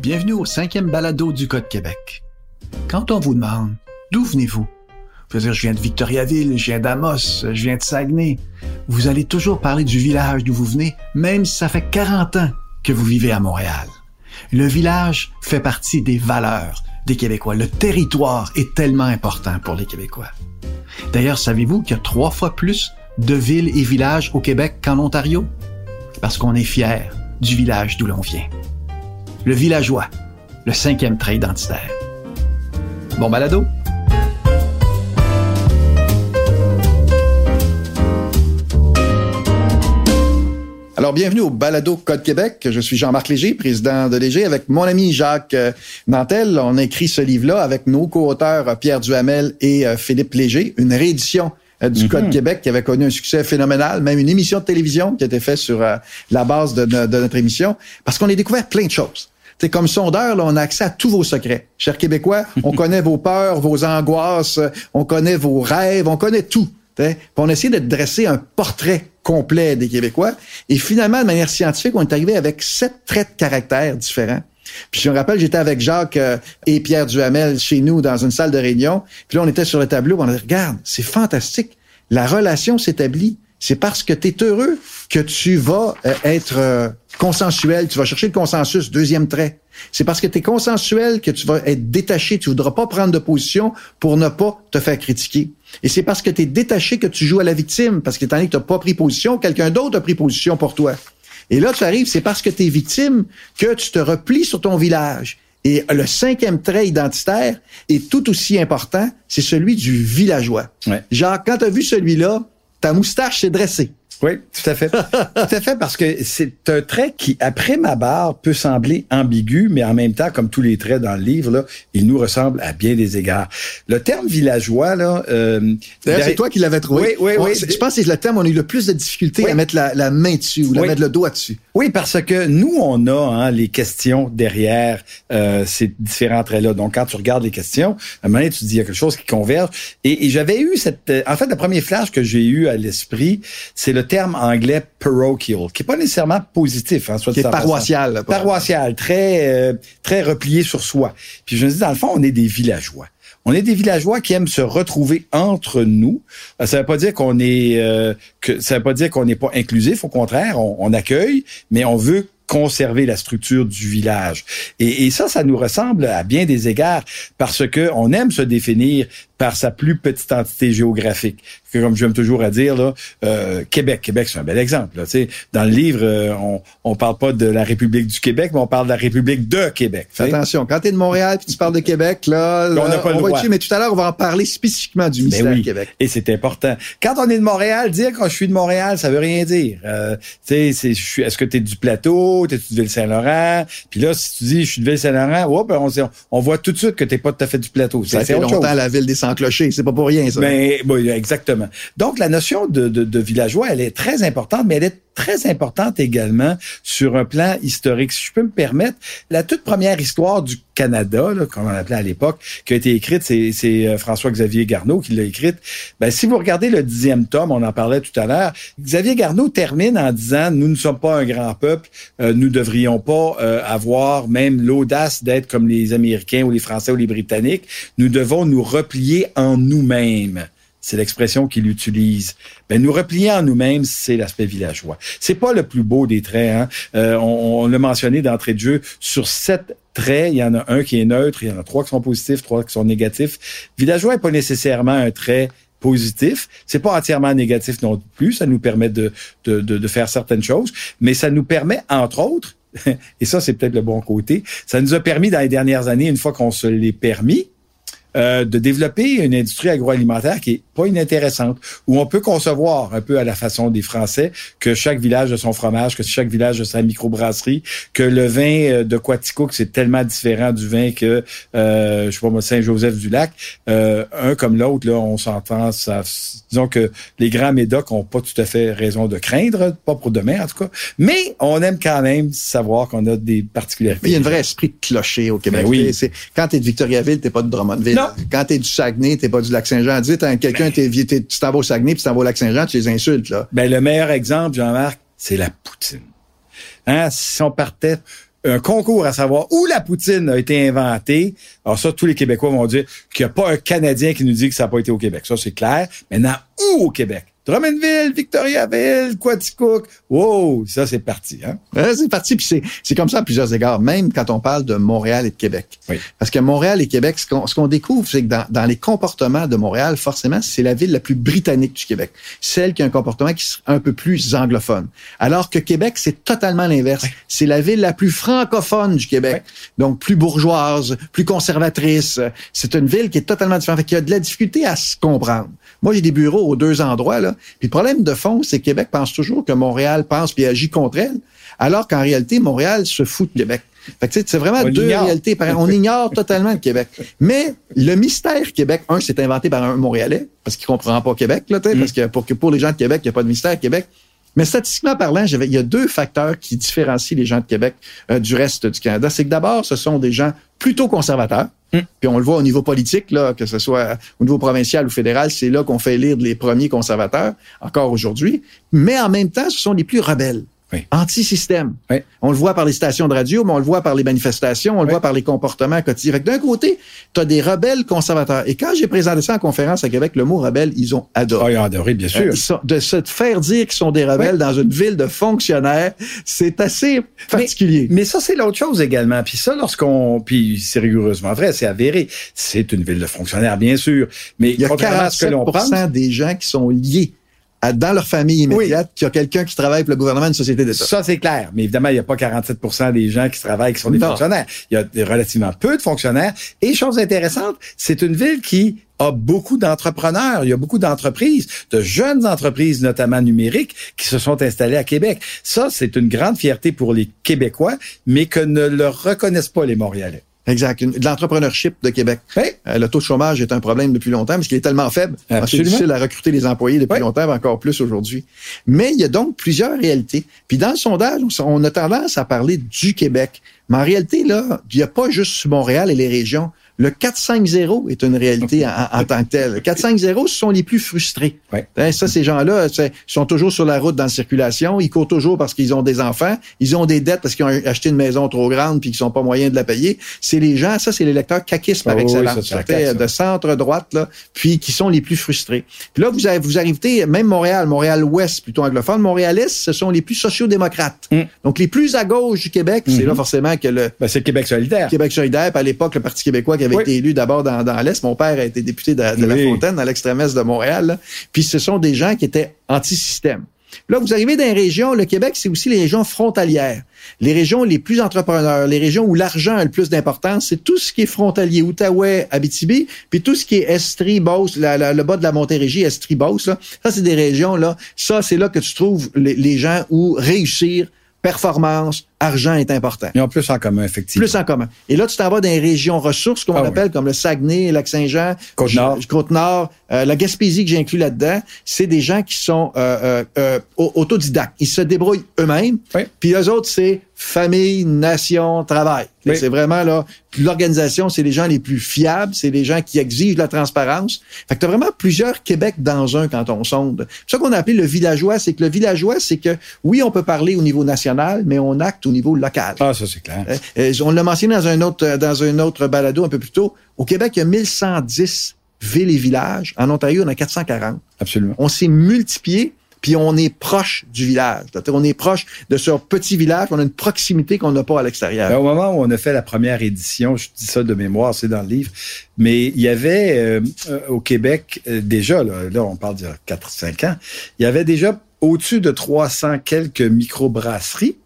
Bienvenue au cinquième balado du Code Québec. Quand on vous demande d'où venez-vous, vous dire je viens de Victoriaville, je viens d'Amos, je viens de Saguenay, vous allez toujours parler du village d'où vous venez, même si ça fait 40 ans que vous vivez à Montréal. Le village fait partie des valeurs Québécois. Le territoire est tellement important pour les Québécois. D'ailleurs, savez-vous qu'il y a trois fois plus de villes et villages au Québec qu'en Ontario? Parce qu'on est fiers du village d'où l'on vient. Le villageois, le cinquième trait identitaire. Bon balado? Alors, bienvenue au Balado Code Québec. Je suis Jean-Marc Léger, président de Léger, avec mon ami Jacques euh, Nantel. On a écrit ce livre-là avec nos co-auteurs euh, Pierre Duhamel et euh, Philippe Léger, une réédition du Mhm. Code Québec qui avait connu un succès phénoménal, même une émission de télévision qui a été faite sur la base de, no- de notre émission, parce qu'on a découvert plein de choses. C'est comme sondeur, là, on a accès à tous vos secrets. Chers Québécois, on connaît vos peurs, vos angoisses, on connaît vos rêves, on connaît tout. t'sais. Puis on a essayé de dresser un portrait complet des Québécois. Et finalement, de manière scientifique, on est arrivé avec sept traits de caractère différents. Puis je me rappelle, j'étais avec Jacques euh, et Pierre Duhamel chez nous dans une salle de réunion. Puis là, on était sur le tableau, on a dit, regarde, c'est fantastique. La relation s'établit. C'est parce que tu es heureux que tu vas euh, être euh, consensuel, tu vas chercher le consensus, deuxième trait. C'est parce que tu es consensuel que tu vas être détaché, tu voudras pas prendre de position pour ne pas te faire critiquer. Et c'est parce que tu es détaché que tu joues à la victime, parce que étant donné que tu pas pris position, quelqu'un d'autre a pris position pour toi. Et là, tu arrives, c'est parce que tu es victime que tu te replies sur ton village. Et le cinquième trait identitaire est tout aussi important, c'est celui du villageois. Ouais. Genre, quand tu as vu celui-là, ta moustache s'est dressée. Oui, tout à fait. tout à fait, parce que c'est un trait qui, après ma barre, peut sembler ambigu, mais en même temps, comme tous les traits dans le livre, là, il nous ressemble à bien des égards. Le terme villageois, là... Euh, D'ailleurs, c'est toi qui l'avais trouvé. Oui, oui, oui. Je pense que c'est le thème où on a eu le plus de difficultés Oui. à mettre la, la main dessus ou à mettre le doigt dessus. Oui, parce que nous, on a hein, les questions derrière euh, ces différents traits-là. Donc, quand tu regardes les questions, à un moment donné, tu te dis, il y a quelque chose qui converge. Et, et j'avais eu cette... euh, en fait, le premier flash que j'ai eu à l'esprit, c'est le terme anglais parochial, qui est pas nécessairement positif. Hein, soit Qui est paroissial. paroissial, très euh, très replié sur soi. Puis je me dis dans le fond, on est des villageois. On est des villageois qui aiment se retrouver entre nous. Euh, Ça veut pas dire qu'on est euh, que ça veut pas dire qu'on n'est pas inclusif. Au contraire, on, on accueille, mais on veut conserver la structure du village. Et, et ça, ça nous ressemble à bien des égards parce que on aime se définir par sa plus petite entité géographique. Que, comme j'aime toujours à dire, là, euh, Québec. Québec, c'est un bel exemple. Là, tu dans le livre, euh, on on parle pas de la République du Québec, mais on parle de la République de Québec. tu. Attention, quand tu es de Montréal puis tu parles de Québec, là, On n'a pas le va droit. mais tout à l'heure, on va en parler spécifiquement du Ben mystère oui. Québec. Et c'est important. Quand on est de Montréal, dire quand je suis de Montréal, ça veut rien dire. Euh, tu sais, c'est, je suis- est-ce que tu es du plateau, t'es de Ville-Saint-Laurent? Puis là, si tu dis je suis de Ville-Saint-Laurent, on, on voit tout de suite que t'es pas tout à fait du plateau. Ça autre longtemps la ville des sans-clochers, c'est pas pour rien, ça. Ben, oui, exactement. Donc, la notion de, de, de villageois, elle est très importante, mais elle est très importante également sur un plan historique. Si je peux me permettre, la toute première histoire du Canada, là, comme on l'appelait à l'époque, qui a été écrite, c'est, euh, François-Xavier Garneau qui l'a écrite. Ben, si vous regardez le dixième tome, on en parlait tout à l'heure, Xavier Garneau termine en disant, nous ne sommes pas un grand peuple, euh, nous devrions pas euh, avoir même l'audace d'être comme les Américains ou les Français ou les Britanniques. Nous devons nous replier en nous-mêmes. C'est l'expression qu'il utilise. Ben, nous replier en nous-mêmes, c'est l'aspect villageois. C'est pas le plus beau des traits. Hein? Euh, on on l'a mentionné d'entrée de jeu. Sur sept traits, il y en a un qui est neutre, il y en a trois qui sont positifs, trois qui sont négatifs. Villageois n'est pas nécessairement un trait positif. C'est pas entièrement négatif non plus. Ça nous permet de, de, de, de faire certaines choses, mais ça nous permet, entre autres, et ça, c'est peut-être le bon côté, ça nous a permis dans les dernières années, une fois qu'on se l'est permis, euh, de développer une industrie agroalimentaire qui est pas inintéressante, où on peut concevoir un peu à la façon des Français que chaque village a son fromage, que chaque village a sa microbrasserie, que le vin euh, de Quatico, que c'est tellement différent du vin que, euh, je sais pas moi, Saint-Joseph-du-Lac, euh, un comme l'autre, là, on s'entend, ça, disons que les grands médocs ont pas tout à fait raison de craindre, pas pour demain en tout cas, mais on aime quand même savoir qu'on a des particularités. Il y a un vrai esprit de clocher au Québec. Ben oui. Quand t'es de Victoriaville, t'es pas de Drummondville. Non. Quand t'es du Saguenay, t'es pas du Lac-Saint-Jean. Dis, quelqu'un, t'es, t'es- tu t'en vas au Saguenay, puis tu t'en vas au Lac-Saint-Jean, tu les insultes, là. Ben, le meilleur exemple, Jean-Marc, c'est la poutine. Hein, si on partait un concours à savoir où la poutine a été inventée, alors ça, tous les Québécois vont dire qu'il n'y a pas un Canadien qui nous dit que ça n'a pas été au Québec. Ça, c'est clair. Maintenant, où au Québec? Drummondville, Victoriaville, Quaticook. Wow, ça, c'est parti. Hein? Ouais, c'est parti, puis c'est, c'est comme ça à plusieurs égards, même quand on parle de Montréal et de Québec. Oui. Parce que Montréal et Québec, ce qu'on, ce qu'on découvre, c'est que dans, dans les comportements de Montréal, forcément, c'est la ville la plus britannique du Québec. Celle qui a un comportement qui est un peu plus anglophone. Alors que Québec, c'est totalement l'inverse. C'est la ville la plus francophone du Québec. Donc, plus bourgeoise, plus conservatrice. C'est une ville qui est totalement différente. Fait qu'il y a de la difficulté à se comprendre. Moi, j'ai des bureaux aux deux endroits, là. Puis le problème de fond, c'est que Québec pense toujours que Montréal pense puis agit contre elle, alors qu'en réalité, Montréal se fout de Québec. Fait que, c'est vraiment On deux l'ignore. réalités. On ignore totalement le Québec. Mais le mystère Québec, un, c'est inventé par un Montréalais, parce qu'il comprend pas Québec, là, sais, parce que pour, que pour les gens de Québec, il n'y a pas de mystère Québec. Mais statistiquement parlant, il y a deux facteurs qui différencient les gens de Québec euh, du reste du Canada. C'est que d'abord, ce sont des gens plutôt conservateurs. Puis on le voit au niveau politique, là, que ce soit au niveau provincial ou fédéral, c'est là qu'on fait lire les premiers conservateurs, encore aujourd'hui. Mais en même temps, ce sont les plus rebelles. Oui. Anti-système. Oui. On le voit par les stations de radio, mais on le voit par les manifestations, on le Oui. voit par les comportements quotidiens. D'un côté, tu as des rebelles conservateurs. Et quand j'ai présenté ça en conférence à Québec, le mot rebelle, ils ont adoré. Oh, ils ont adoré, bien sûr. Euh, ils sont- de se faire dire qu'ils sont des rebelles dans une ville de fonctionnaires, c'est assez particulier. Mais ça, c'est l'autre chose également. Puis ça, lorsqu'on... Puis c'est rigoureusement vrai, c'est avéré. C'est une ville de fonctionnaires, bien sûr. Mais Il y a contrairement à ce que 47 pense... des gens qui sont liés à, dans leur famille immédiate, qui a quelqu'un qui travaille pour le gouvernement d'une société d'État. Ça, c'est clair. Mais évidemment, il n'y a pas 47% des gens qui travaillent qui sont des Non. fonctionnaires. Il y a relativement peu de fonctionnaires. Et chose intéressante, c'est une ville qui a beaucoup d'entrepreneurs. Il y a beaucoup d'entreprises, de jeunes entreprises, notamment numériques, qui se sont installées à Québec. Ça, c'est une grande fierté pour les Québécois, mais que ne le reconnaissent pas les Montréalais. Exact. Une- de l'entrepreneurship de Québec. Oui. Euh, le taux de chômage est un problème depuis longtemps parce qu'il est tellement faible. C'est difficile à recruter les employés depuis Oui. longtemps, encore plus aujourd'hui. Mais il y a donc plusieurs réalités. Puis dans le sondage, on- on a tendance à parler du Québec. Mais en réalité, là, il n'y a pas juste Montréal et les régions. Le 4-5-0 est une réalité en, en tant que telle. Le 4-5-0, ce sont les plus frustrés. Oui. Hein, ça, ces gens-là, sont toujours sur la route dans la circulation. Ils courent toujours parce qu'ils ont des enfants. Ils ont des dettes parce qu'ils ont acheté une maison trop grande puis qu'ils sont pas moyens de la payer. C'est les gens, ça, c'est les lecteurs caquistes par oui, excellence. la Ça de centre-droite, là, puis qui sont les plus frustrés. Puis là, vous, avez, vous arrivez, même Montréal, Montréal-Ouest, plutôt anglophone, Montréal-Est, ce sont les plus sociaux-démocrates. Mm. Donc, les plus à gauche du Québec, c'est Mhm. là forcément que le Ben, c'est le Québec solidaire. Québec solidaire, puis à l'époque, le Parti québécois qui avait Oui. été élu d'abord dans, dans l'Est. Mon père a été député de, de La. Fontaine, dans l'extrême est de Montréal. là. Puis ce sont des gens qui étaient anti-système. Là, vous arrivez dans les régions, le Québec, c'est aussi les régions frontalières. Les régions les plus entrepreneurs, les régions où l'argent a le plus d'importance, c'est tout ce qui est frontalier, Outaouais, Abitibi, puis tout ce qui est Estrie, Beauce, la- la- le bas de la Montérégie, Estrie, Beauce, là. Ça, c'est des régions, là. Ça, c'est là que tu trouves les, les gens où réussir, performance, argent est important Ils ont plus en commun, effectivement. plus en commun. Et là, tu t'en vas dans les régions ressources, comme Ah oui. appelle, comme le Saguenay, Lac-Saint-Jean, Côte-Nord. Côte-Nord, euh, la Gaspésie que j'ai inclus là-dedans, c'est des gens qui sont euh, euh, euh, au- autodidactes. Ils se débrouillent eux-mêmes. Oui. Puis eux autres, c'est famille, nation, travail. Oui. C'est vraiment là, l'organisation, c'est les gens les plus fiables, c'est les gens qui exigent la transparence. Fait que t'as vraiment plusieurs Québec dans un quand on sonde. C'est ça qu'on a appelé le villageois, c'est que le villageois, c'est que oui, on peut parler au niveau national, mais on acte au niveau local. Ah, ça, c'est clair. Euh, euh, on l'a mentionné dans un autre euh, dans un autre balado un peu plus tôt. Au Québec, il y a 1110 villes et villages. En Ontario, on a 440. Absolument. On s'est multiplié, puis on est proche du village. On est proche de ce petit village. On a une proximité qu'on n'a pas à l'extérieur. Ben, au moment où on a fait la première édition, je dis ça de mémoire, c'est dans le livre, mais il y avait euh, au Québec euh, déjà, là, là, on parle d'il y a 4-5 ans, il y avait déjà au-dessus de 300 quelques microbrasseries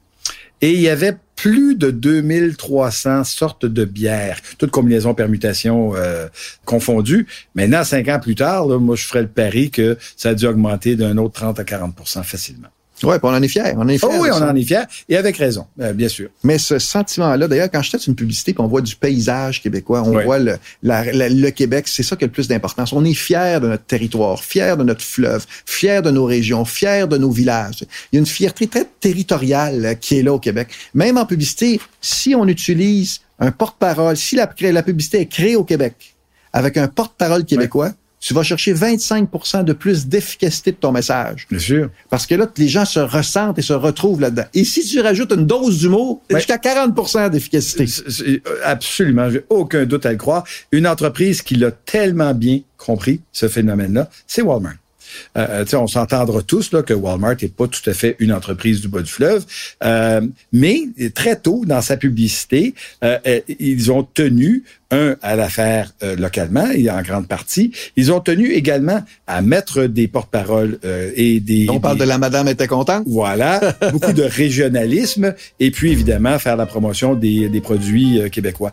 et il y avait plus de 2300 sortes de bières, toutes combinaisons, permutations euh, confondues. Maintenant, cinq ans plus tard, là, moi, je ferais le pari que ça a dû augmenter d'un autre 30 à 40% facilement. Oui, puis on en est fiers. On en est fiers. Oh oui, on ça. en est fiers, et avec raison, euh, bien sûr. Mais ce sentiment-là, d'ailleurs, quand je teste une publicité, puis on voit du paysage québécois, on voit le, la- la- le Québec, c'est ça qui a le plus d'importance. On est fiers de notre territoire, fiers de notre fleuve, fiers de nos régions, fiers de nos villages. Il y a une fierté très territoriale euh, qui est là au Québec. Même en publicité, si on utilise un porte-parole, si la, la publicité est créée au Québec avec un porte-parole québécois, tu vas chercher 25% de plus d'efficacité de ton message. Bien sûr. Parce que là, les gens se ressentent et se retrouvent là-dedans. Et si tu rajoutes une dose d'humour, Ouais. jusqu'à 40% d'efficacité. Euh, Absolument, j'ai aucun doute à le croire. Une entreprise qui l'a tellement bien compris, ce phénomène-là, c'est Walmart. Euh, euh, tu sais, on s'entendra tous là, que Walmart n'est pas tout à fait une entreprise du bas du fleuve, euh, mais très tôt dans sa publicité, euh, euh, ils ont tenu un à la faire euh, localement et en grande partie. Ils ont tenu également à mettre des porte-paroles euh, et des. On parle des- de la madame était contente? voilà, beaucoup de régionalisme et puis évidemment faire la promotion des, des produits euh, québécois.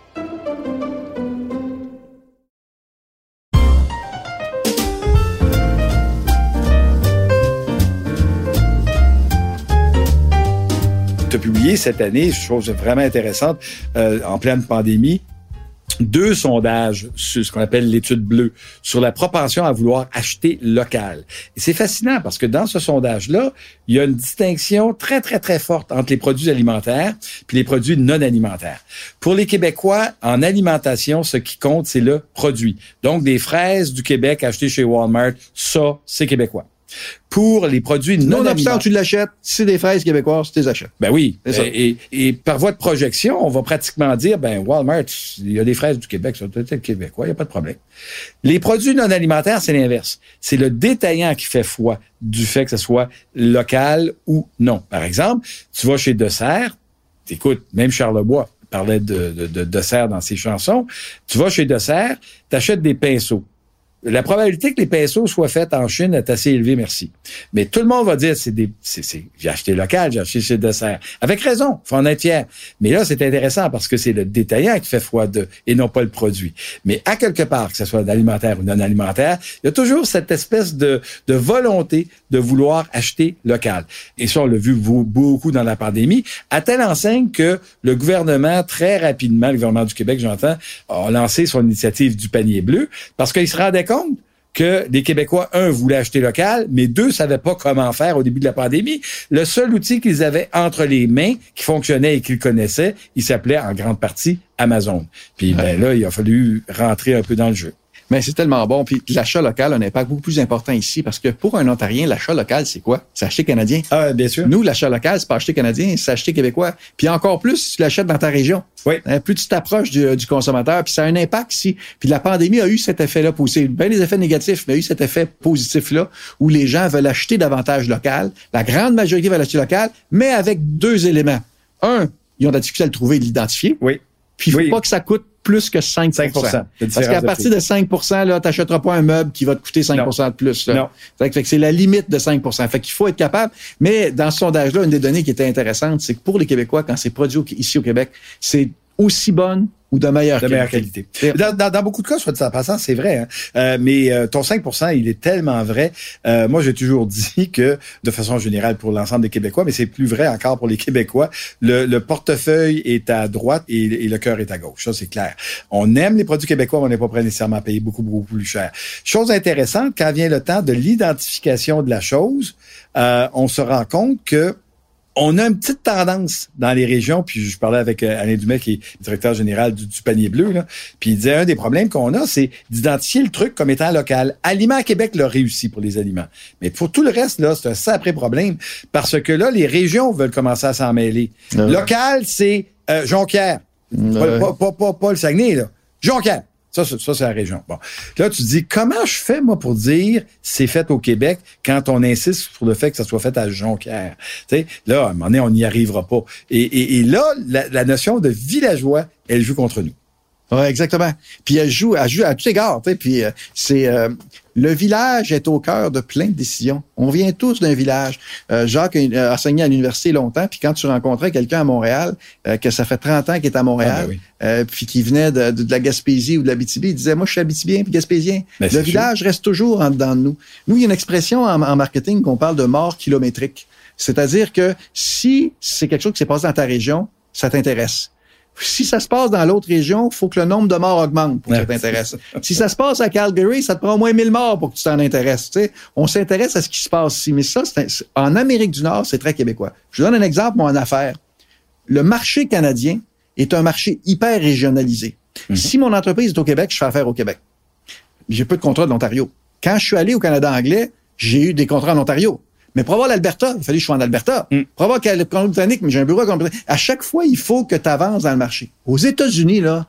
Publié cette année, chose vraiment intéressante, euh, en pleine pandémie, deux sondages sur ce qu'on appelle l'étude bleue, sur la propension à vouloir acheter local. Et c'est fascinant parce que dans ce sondage-là, il y a une distinction très, très, très forte entre les produits alimentaires puis les produits non alimentaires. Pour les Québécois, en alimentation, ce qui compte, c'est le produit. Donc, des fraises du Québec achetées chez Walmart, ça, c'est québécois. Pour les produits non Nonobstant, alimentaires... tu l'achètes. C'est des fraises québécoises, tu les achètes. Ben oui. Ça. Et, et- et par voie de projection, on va pratiquement dire, ben Walmart, il y a des fraises du Québec, ça doit être québécois, il n'y a pas de problème. Les produits non alimentaires, c'est l'inverse. C'est le détaillant qui fait foi du fait que ce soit local ou non. Par exemple, tu vas chez Dessert, écoute, même Charlebois parlait de, de, de Dessert dans ses chansons, tu vas chez Dessert, t'achètes des pinceaux. La probabilité que les pinceaux soient faits en Chine est assez élevée, merci. Mais tout le monde va dire, c'est des, c'est, j'ai acheté local, j'ai acheté chez Dessert. Avec raison, faut en être fier. Mais là, c'est intéressant parce que c'est le détaillant qui fait foi de, et non pas le produit. Mais à quelque part, que ce soit alimentaire ou non alimentaire, il y a toujours cette espèce de, de volonté de vouloir acheter local. Et ça, on l'a vu beau- beaucoup dans la pandémie, à telle enseigne que le gouvernement, très rapidement, le gouvernement du Québec, j'entends, a lancé son initiative du panier bleu parce qu'il se rendait compte que les Québécois, un, voulaient acheter local, mais deux, savaient pas comment faire au début de la pandémie. Le seul outil qu'ils avaient entre les mains, qui fonctionnait et qu'ils connaissaient, il s'appelait en grande partie Amazon. Puis ben là, il a fallu rentrer un peu dans le jeu. Mais c'est tellement bon. Puis l'achat local a un impact beaucoup plus important ici parce que pour un Ontarien, l'achat local, c'est quoi? C'est acheter canadien. Ah, bien sûr. Nous, l'achat local, c'est pas acheter canadien, c'est acheter québécois. Puis encore plus, si tu l'achètes dans ta région. Oui. Hein, Plus tu t'approches du, du consommateur, puis ça a un impact ici. Puis la pandémie a eu cet effet-là aussi. Bien des effets négatifs, mais a eu cet effet positif-là où les gens veulent acheter davantage local. La grande majorité veulent acheter local, mais avec deux éléments. Un, ils ont de la difficulté à le trouver et l'identifier. Oui. Puis il faut Oui. pas que ça coûte plus que 5 5 de Parce qu'à de partir prix. de 5 là, t'achèteras pas un meuble qui va te coûter 5 de plus. là. Non. Fait que, c'est la limite de 5% Fait qu'il faut être capable. Mais dans ce sondage-là, une des données qui était intéressante, c'est que pour les Québécois, quand c'est produit ici au Québec, c'est aussi bonne ou de meilleure de meilleure qualité. Dans, dans- dans beaucoup de cas, soit dit en passant, c'est vrai. hein. Euh, mais euh, ton 5% il est tellement vrai. Euh, moi, j'ai toujours dit que, de façon générale pour l'ensemble des Québécois, mais c'est plus vrai encore pour les Québécois, le, le portefeuille est à droite et, et le cœur est à gauche. Ça, c'est clair. On aime les produits québécois, mais on n'est pas prêt nécessairement à payer beaucoup, beaucoup plus cher. Chose intéressante, quand vient le temps de l'identification de la chose, euh, on se rend compte que on a une petite tendance dans les régions, puis je parlais avec euh, Alain Dumais, qui est directeur général du, du panier bleu, là, puis il disait un des problèmes qu'on a, c'est d'identifier le truc comme étant local. Aliments Québec l'a réussi pour les aliments. Mais pour tout le reste, là, c'est un sacré problème, parce que là, les régions veulent commencer à s'en mêler. Ouais. Local, c'est euh, Jonquière. Pas, pas, pas, pas, pas le Saguenay, là. Jonquière. Ça, ça, c'est la région. Bon. Là, tu dis, comment je fais, moi, pour dire c'est fait au Québec quand on insiste sur le fait que ça soit fait à Jonquière? Tu là, à un moment donné, on n'y arrivera pas. Et, et, et là, la, la notion de villageois, elle joue contre nous. Ouais, exactement. Puis elle joue, elle joue à tous égards. Puis euh, c'est euh, le village est au cœur de plein de décisions. On vient tous d'un village. Euh, Jacques a enseigné à l'université longtemps. Puis quand tu rencontrais quelqu'un à Montréal, euh, que ça fait 30 ans qu'il est à Montréal, Ah, ben oui. euh, puis qui venait de, de, de la Gaspésie ou de la BTB, il disait moi je suis Abitibien puis Gaspésien. Ben, le village reste toujours en dedans de nous. Nous, il y a une expression en, en marketing qu'on parle de mort kilométrique. C'est-à-dire que si c'est quelque chose qui s'est passé dans ta région, ça t'intéresse. Si ça se passe dans l'autre région, faut que le nombre de morts augmente pour que ça t'intéresse. si ça se passe à Calgary, ça te prend au moins 1000 morts pour que tu t'en intéresses. Tu sais, on s'intéresse à ce qui se passe ici. Mais ça, un- en Amérique du Nord, c'est très québécois. Je vous donne un exemple, moi, en affaires. Le marché canadien est un marché hyper régionalisé. Si mon entreprise est au Québec, je fais affaire au Québec. J'ai peu de contrats de l'Ontario. Quand je suis allé au Canada anglais, j'ai eu des contrats en Ontario. Mais pour avoir l'Alberta, il fallait que je sois en Alberta. Pour avoir le Colombie-Britannique, mais j'ai un bureau à Colombie-Britannique. À chaque fois, il faut que tu avances dans le marché. Aux États-Unis, là,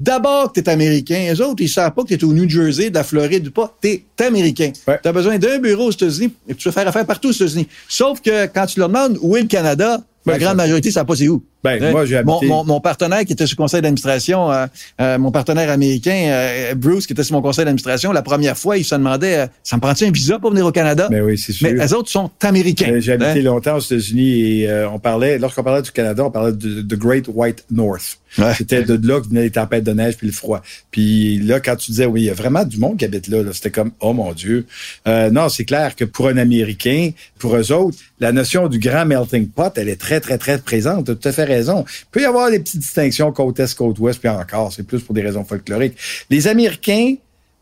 d'abord que tu es américain. Les autres, ils savent pas que tu es au New Jersey, de la Floride ou pas. Tu es américain. Ouais. Tu as besoin d'un bureau aux États-Unis et tu veux faire affaire partout aux États-Unis. Sauf que quand tu leur demandes où est le Canada, la Ben, grande ça- majorité, ça pas c'est où. Ben, moi, j'ai mon, habité- mon, mon partenaire qui était sur le conseil d'administration, euh, euh, mon partenaire américain, euh, Bruce, qui était sur mon conseil d'administration, la première fois, il se demandait, euh, ça me prend-tu un visa pour venir au Canada? Mais oui, c'est sûr. Mais les autres sont américains. Euh, J'ai habité Hein? longtemps aux États-Unis et euh, on parlait, lorsqu'on parlait du Canada, on parlait de The Great White North. Ouais. C'était de là que venaient les tempêtes de neige puis le froid. Puis là, quand tu disais, oui, il y a vraiment du monde qui habite là, là c'était comme, oh mon Dieu. Euh, non, c'est clair que pour un Américain, pour eux autres, la notion du grand melting pot, elle est très, très, très présente. Tu as tout à fait raison. Il peut y avoir des petites distinctions côte est, côte ouest, puis encore, c'est plus pour des raisons folkloriques. Les Américains,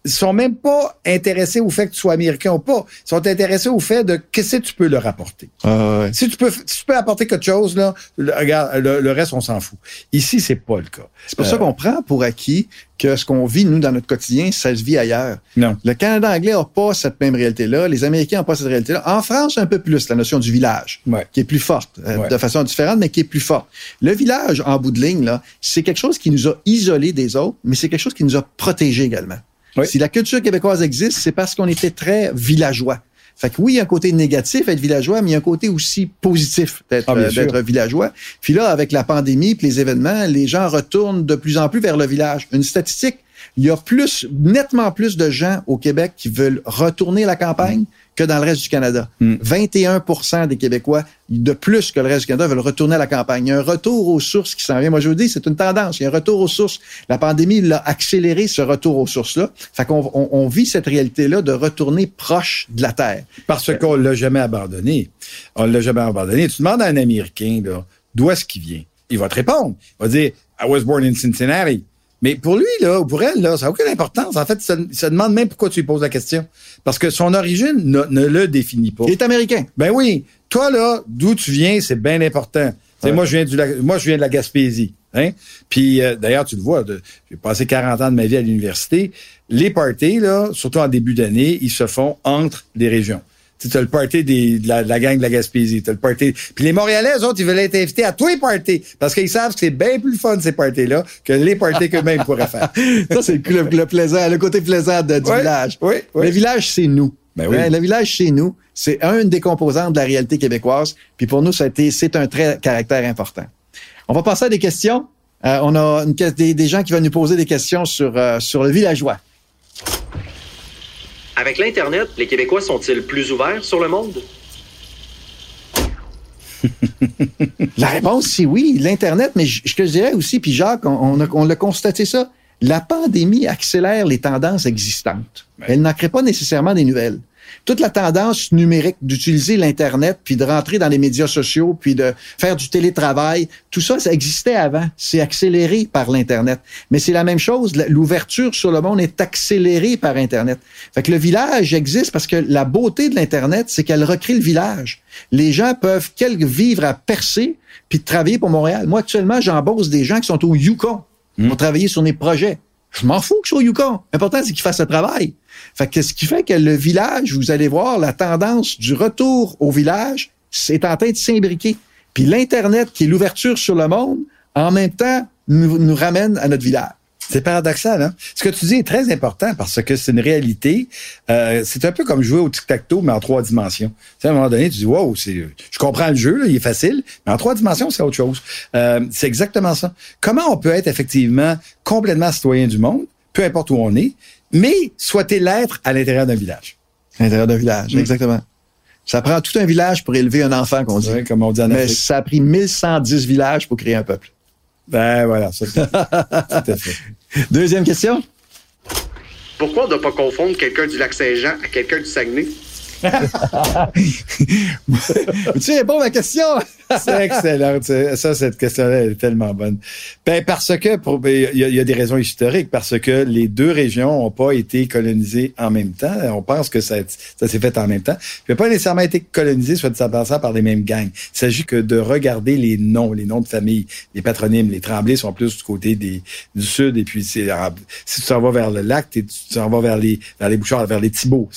sont même pas intéressés au fait que tu sois américain ou pas. Ils sont intéressés au fait de qu'est-ce que tu peux leur apporter. Ah, ouais. Si tu peux, si tu peux apporter quelque chose, là, le, regarde, le, le reste, on s'en fout. Ici, c'est pas le cas. C'est pour ça qu'on prend pour acquis que ce qu'on vit, nous, dans notre quotidien, ça se vit ailleurs. Non. Le Canada anglais n'a pas cette même réalité-là. Les Américains n'ont pas cette réalité-là. En France, un peu plus, la notion du village, Ouais. qui est plus forte, euh, Ouais. de façon différente, mais qui est plus forte. Le village, en bout de ligne, là, c'est quelque chose qui nous a isolés des autres, mais c'est quelque chose qui nous a protégés également. Oui. Si la culture québécoise existe, c'est parce qu'on était très villageois. Fait que oui, il y a un côté négatif être villageois, mais il y a un côté aussi positif d'être Ah, euh, villageois. Puis là, avec la pandémie puis les événements, les gens retournent de plus en plus vers le village. Une statistique, il y a plus, nettement plus de gens au Québec qui veulent retourner à la campagne que dans le reste du Canada. Mm. 21% des Québécois, de plus que le reste du Canada, veulent retourner à la campagne. Il y a un retour aux sources qui s'en vient. Moi, je vous dis, c'est une tendance. Il y a un retour aux sources. La pandémie l'a accéléré, ce retour aux sources-là. Fait qu'on on, on vit cette réalité-là de retourner proche de la Terre. Parce qu'on l'a jamais abandonné. On l'a jamais abandonné. Tu demandes à un Américain, d'où est-ce qu'il vient? Il va te répondre. Il va dire, I was born in Cincinnati. Mais pour lui, là, ou pour elle, là, ça n'a aucune importance. En fait, il se, il se demande même pourquoi tu lui poses la question. Parce que son origine ne, ne le définit pas. Il est américain. Ben oui. Toi, là, d'où tu viens, c'est bien important. Ouais. Moi, je viens du moi, je viens de la Gaspésie. Hein? Puis euh, d'ailleurs, tu le vois, j'ai passé 40 ans de ma vie à l'université. Les parties, là, surtout en début d'année, ils se font entre les régions. Tu as le party des, de, la, de la gang de la Gaspésie. T'as le party. Puis les Montréalais, eux autres, ils veulent être invités à tous les parties. Parce qu'ils savent que c'est bien plus fun, ces parties-là, que les parties qu'eux-mêmes pourraient faire. Ça, c'est le, le plaisant, le côté plaisant de- du village. ouais, ouais. Le village, c'est nous. Ben oui. Hein, Le village, c'est nous. C'est un des composantes de la réalité québécoise. Puis pour nous, ça a été, c'est un trait caractère important. On va passer à des questions. Euh, on a une, des, des gens qui vont nous poser des questions sur, euh, sur le villageois. Avec l'Internet, les Québécois sont-ils plus ouverts sur le monde? La réponse, c'est oui, l'Internet, mais je, je dirais aussi, puis Jacques, on, on a, on l'a constaté ça, la pandémie accélère les tendances existantes. Elle n'en crée pas nécessairement des nouvelles. Toute la tendance numérique d'utiliser l'Internet, puis de rentrer dans les médias sociaux, puis de faire du télétravail, tout ça, ça existait avant. C'est accéléré par l'Internet. Mais c'est la même chose, l'ouverture sur le monde est accélérée par Internet. Fait que le village existe parce que la beauté de l'Internet, c'est qu'elle recrée le village. Les gens peuvent vivre à percer puis travailler pour Montréal. Moi, actuellement, j'embauche des gens qui sont au Yukon pour travailler sur des projets. Je m'en fous que je sois Yukon. L'important, c'est qu'ils fassent le travail. Fait que ce qui fait que le village, vous allez voir, la tendance du retour au village, c'est en train de s'imbriquer. Puis l'Internet, qui est l'ouverture sur le monde, en même temps, nous ramène à notre village. C'est paradoxal, hein? Ce que tu dis est très important parce que c'est une réalité. Euh, c'est un peu comme jouer au tic-tac-toe, mais en trois dimensions. Tu sais, à un moment donné, tu dis, wow, c'est, je comprends le jeu, là, il est facile, mais en trois dimensions, c'est autre chose. Euh, c'est exactement ça. Comment on peut être effectivement complètement citoyen du monde, peu importe où on est, mais souhaiter l'être à l'intérieur d'un village? À l'intérieur d'un village, exactement. Ça prend tout un village pour élever un enfant, qu'on dit. Comme on dit en Mais ça a pris 1110 villages pour créer un peuple. Ben voilà, ça, c'est- tout à fait. Deuxième question. Pourquoi on ne doit pas confondre quelqu'un du lac Saint-Jean à quelqu'un du Saguenay? tu réponds à ma question? C'est excellent. Ça, cette question-là est tellement bonne. Ben, parce que, ben, il y, a- des raisons historiques, parce que les deux régions n'ont pas été colonisées en même temps. On pense que ça, ça s'est fait en même temps. Puis, pas nécessairement été colonisé, soit dit en passant, par les mêmes gangs. Il s'agit que de regarder les noms, les noms de famille, les patronymes. Les Tremblay sont plus du côté du sud, et puis en- si tu t'en vas vers le lac, tu t'en vas vers les, vers les Bouchards, vers les Thibauts.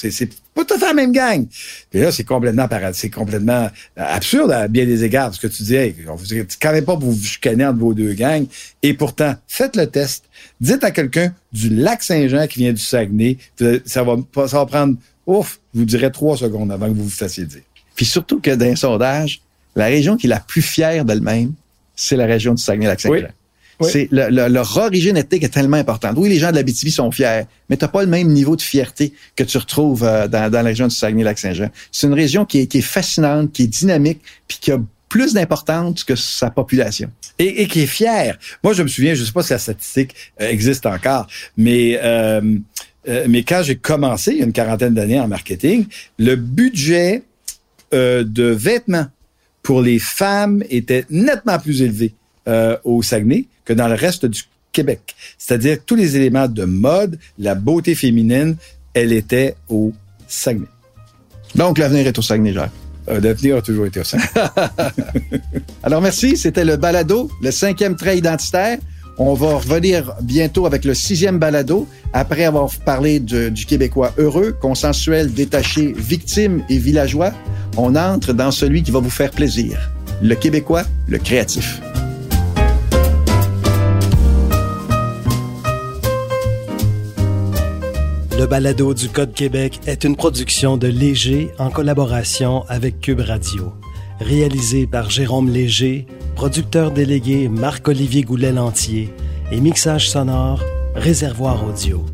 Pas tout à fait la même gang. Puis là, c'est complètement c'est complètement absurde à bien des égards, parce que tu dis, hey, on vous dit quand même pas pour vous chicaner entre vos deux gangs. Et pourtant, faites le test. Dites à quelqu'un du lac Saint-Jean qui vient du Saguenay, vous- ça va, ça va prendre, ouf, vous dirais trois secondes avant que vous vous fassiez dire. Puis surtout que dans un sondage, la région qui est la plus fière d'elle-même, c'est la région du Saguenay-Lac-Saint-Jean. Oui. C'est le- le- leur origine ethnique est tellement importante. Oui, les gens de la BTV sont fiers, mais t'as pas le même niveau de fierté que tu retrouves euh, dans, dans la région du Saguenay-Lac-Saint-Jean. C'est une région qui est, qui est fascinante, qui est dynamique, puis qui a plus d'importance que sa population. et, et qui est fier. Moi, je me souviens, je sais pas si la statistique euh, existe encore, mais euh, euh, mais quand j'ai commencé il y a une quarantaine d'années en marketing, le budget euh, de vêtements pour les femmes était nettement plus élevé euh, au Saguenay que dans le reste du Québec. C'est-à-dire tous les éléments de mode, la beauté féminine, elle était au Saguenay. Donc, l'avenir est au Saguenay, Jacques. Euh, L'avenir a toujours été au Saguenay. Alors, merci. C'était le balado, le cinquième trait identitaire. On va revenir bientôt avec le sixième balado, après avoir parlé de- du Québécois heureux, consensuel, détaché, victime et villageois. On entre dans celui qui va vous faire plaisir. Le Québécois, le créatif. Le balado du Code Québec est une production de Léger en collaboration avec Cube Radio. Réalisé par Jérôme Léger, producteur délégué Marc-Olivier Goulet-Lantier et mixage sonore Réservoir Audio.